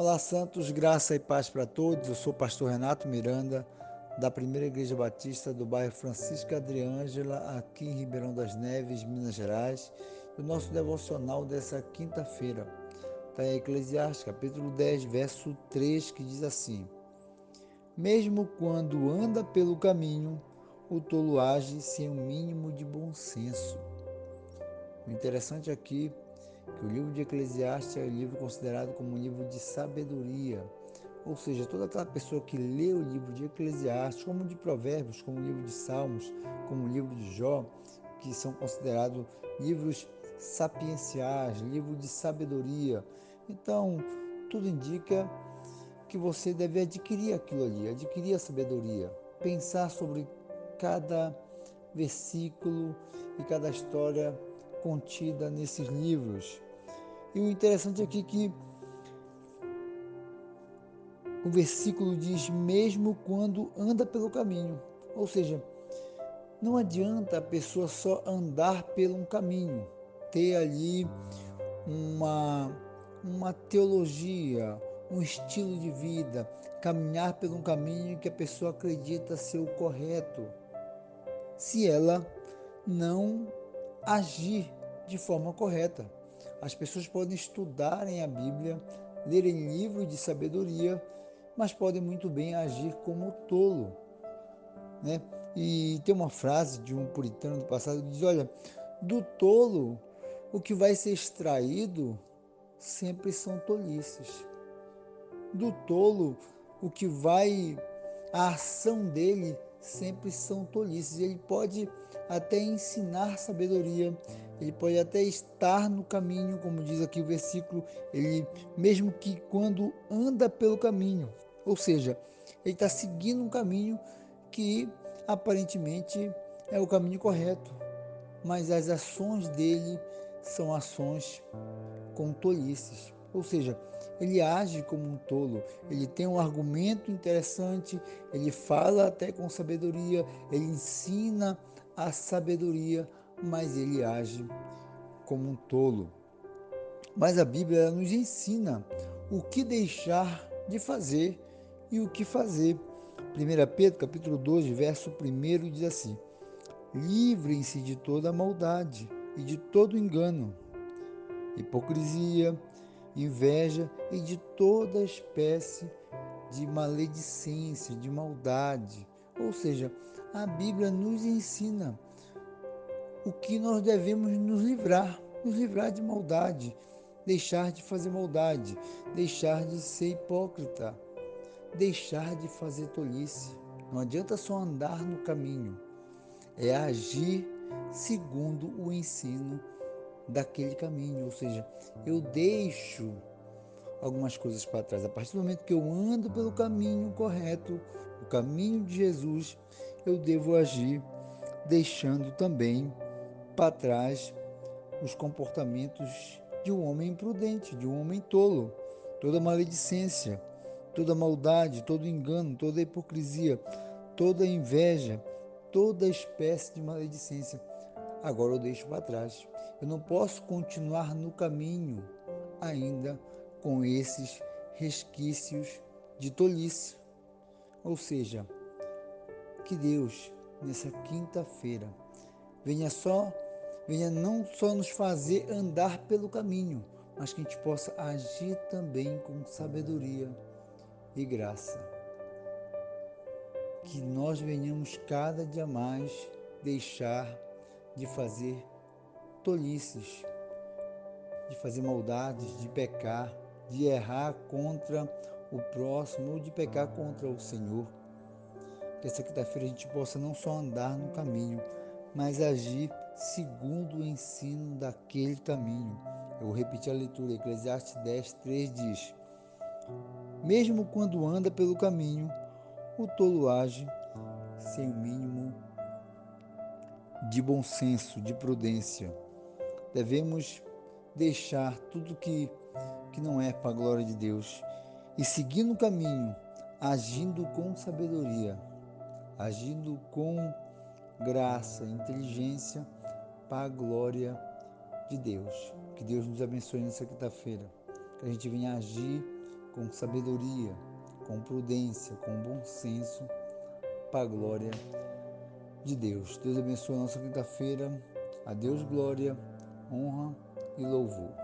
Olá, Santos, graça e paz para todos. Eu sou o pastor Renato Miranda, da Primeira Igreja Batista do bairro Francisca Adriângela, aqui em Ribeirão das Neves, Minas Gerais. o nosso devocional dessa quinta-feira está em Eclesiastes, capítulo 10, verso 3, que diz assim: Mesmo quando anda pelo caminho, o tolo age sem o mínimo de bom senso. O interessante aqui que o livro de Eclesiastes é o livro considerado como um livro de sabedoria. Ou seja, toda aquela pessoa que lê o livro de Eclesiastes, como de Provérbios, como o livro de Salmos, como o livro de Jó, que são considerados livros sapienciais, livro de sabedoria. Então, tudo indica que você deve adquirir aquilo ali, adquirir a sabedoria, pensar sobre cada versículo e cada história contida nesses livros. E o interessante aqui é que o versículo diz: mesmo quando anda pelo caminho. Ou seja, não adianta a pessoa só andar pelo um caminho, ter ali uma, uma teologia, um estilo de vida, caminhar por um caminho que a pessoa acredita ser o correto, se ela não agir de forma correta. As pessoas podem estudarem a Bíblia, lerem livros de sabedoria, mas podem muito bem agir como tolo. Né? E tem uma frase de um puritano do passado que diz: Olha, do tolo, o que vai ser extraído sempre são tolices. Do tolo, o que vai, a ação dele sempre são tolices. Ele pode até ensinar sabedoria, ele pode até estar no caminho, como diz aqui o versículo, ele mesmo que quando anda pelo caminho, ou seja, ele está seguindo um caminho que aparentemente é o caminho correto, mas as ações dele são ações com tolices. Ou seja, ele age como um tolo, ele tem um argumento interessante, ele fala até com sabedoria, ele ensina a sabedoria, mas ele age como um tolo. Mas a Bíblia nos ensina o que deixar de fazer e o que fazer. 1 Pedro capítulo 2, verso 1 diz assim: Livrem-se de toda maldade e de todo engano, hipocrisia, inveja e de toda espécie de maledicência, de maldade. Ou seja, a Bíblia nos ensina o que nós devemos nos livrar, nos livrar de maldade, deixar de fazer maldade, deixar de ser hipócrita, deixar de fazer tolice. Não adianta só andar no caminho, é agir segundo o ensino daquele caminho, ou seja, eu deixo algumas coisas para trás. A partir do momento que eu ando pelo caminho correto, o caminho de Jesus, eu devo agir deixando também para trás os comportamentos de um homem imprudente, de um homem tolo, toda maledicência, toda maldade, todo engano, toda hipocrisia, toda inveja, toda espécie de maledicência. Agora eu deixo para trás. Eu não posso continuar no caminho ainda com esses resquícios de tolice. Ou seja, que Deus, nessa quinta-feira, venha só, venha não só nos fazer andar pelo caminho, mas que a gente possa agir também com sabedoria e graça. Que nós venhamos cada dia mais deixar de fazer tolices, de fazer maldades, de pecar, de errar contra o próximo ou de pecar contra o Senhor. Que essa quinta-feira a gente possa não só andar no caminho, mas agir segundo o ensino daquele caminho. Eu vou repetir a leitura, Eclesiastes 10, 3 diz: Mesmo quando anda pelo caminho, o tolo age sem o mínimo de bom senso, de prudência. Devemos deixar tudo que, que não é para a glória de Deus e seguir no caminho, agindo com sabedoria, agindo com graça, inteligência para a glória de Deus. Que Deus nos abençoe nessa quinta-feira, que a gente venha agir com sabedoria, com prudência, com bom senso, para a glória de Deus. Deus abençoe a nossa quinta-feira. A Deus glória, honra e louvor.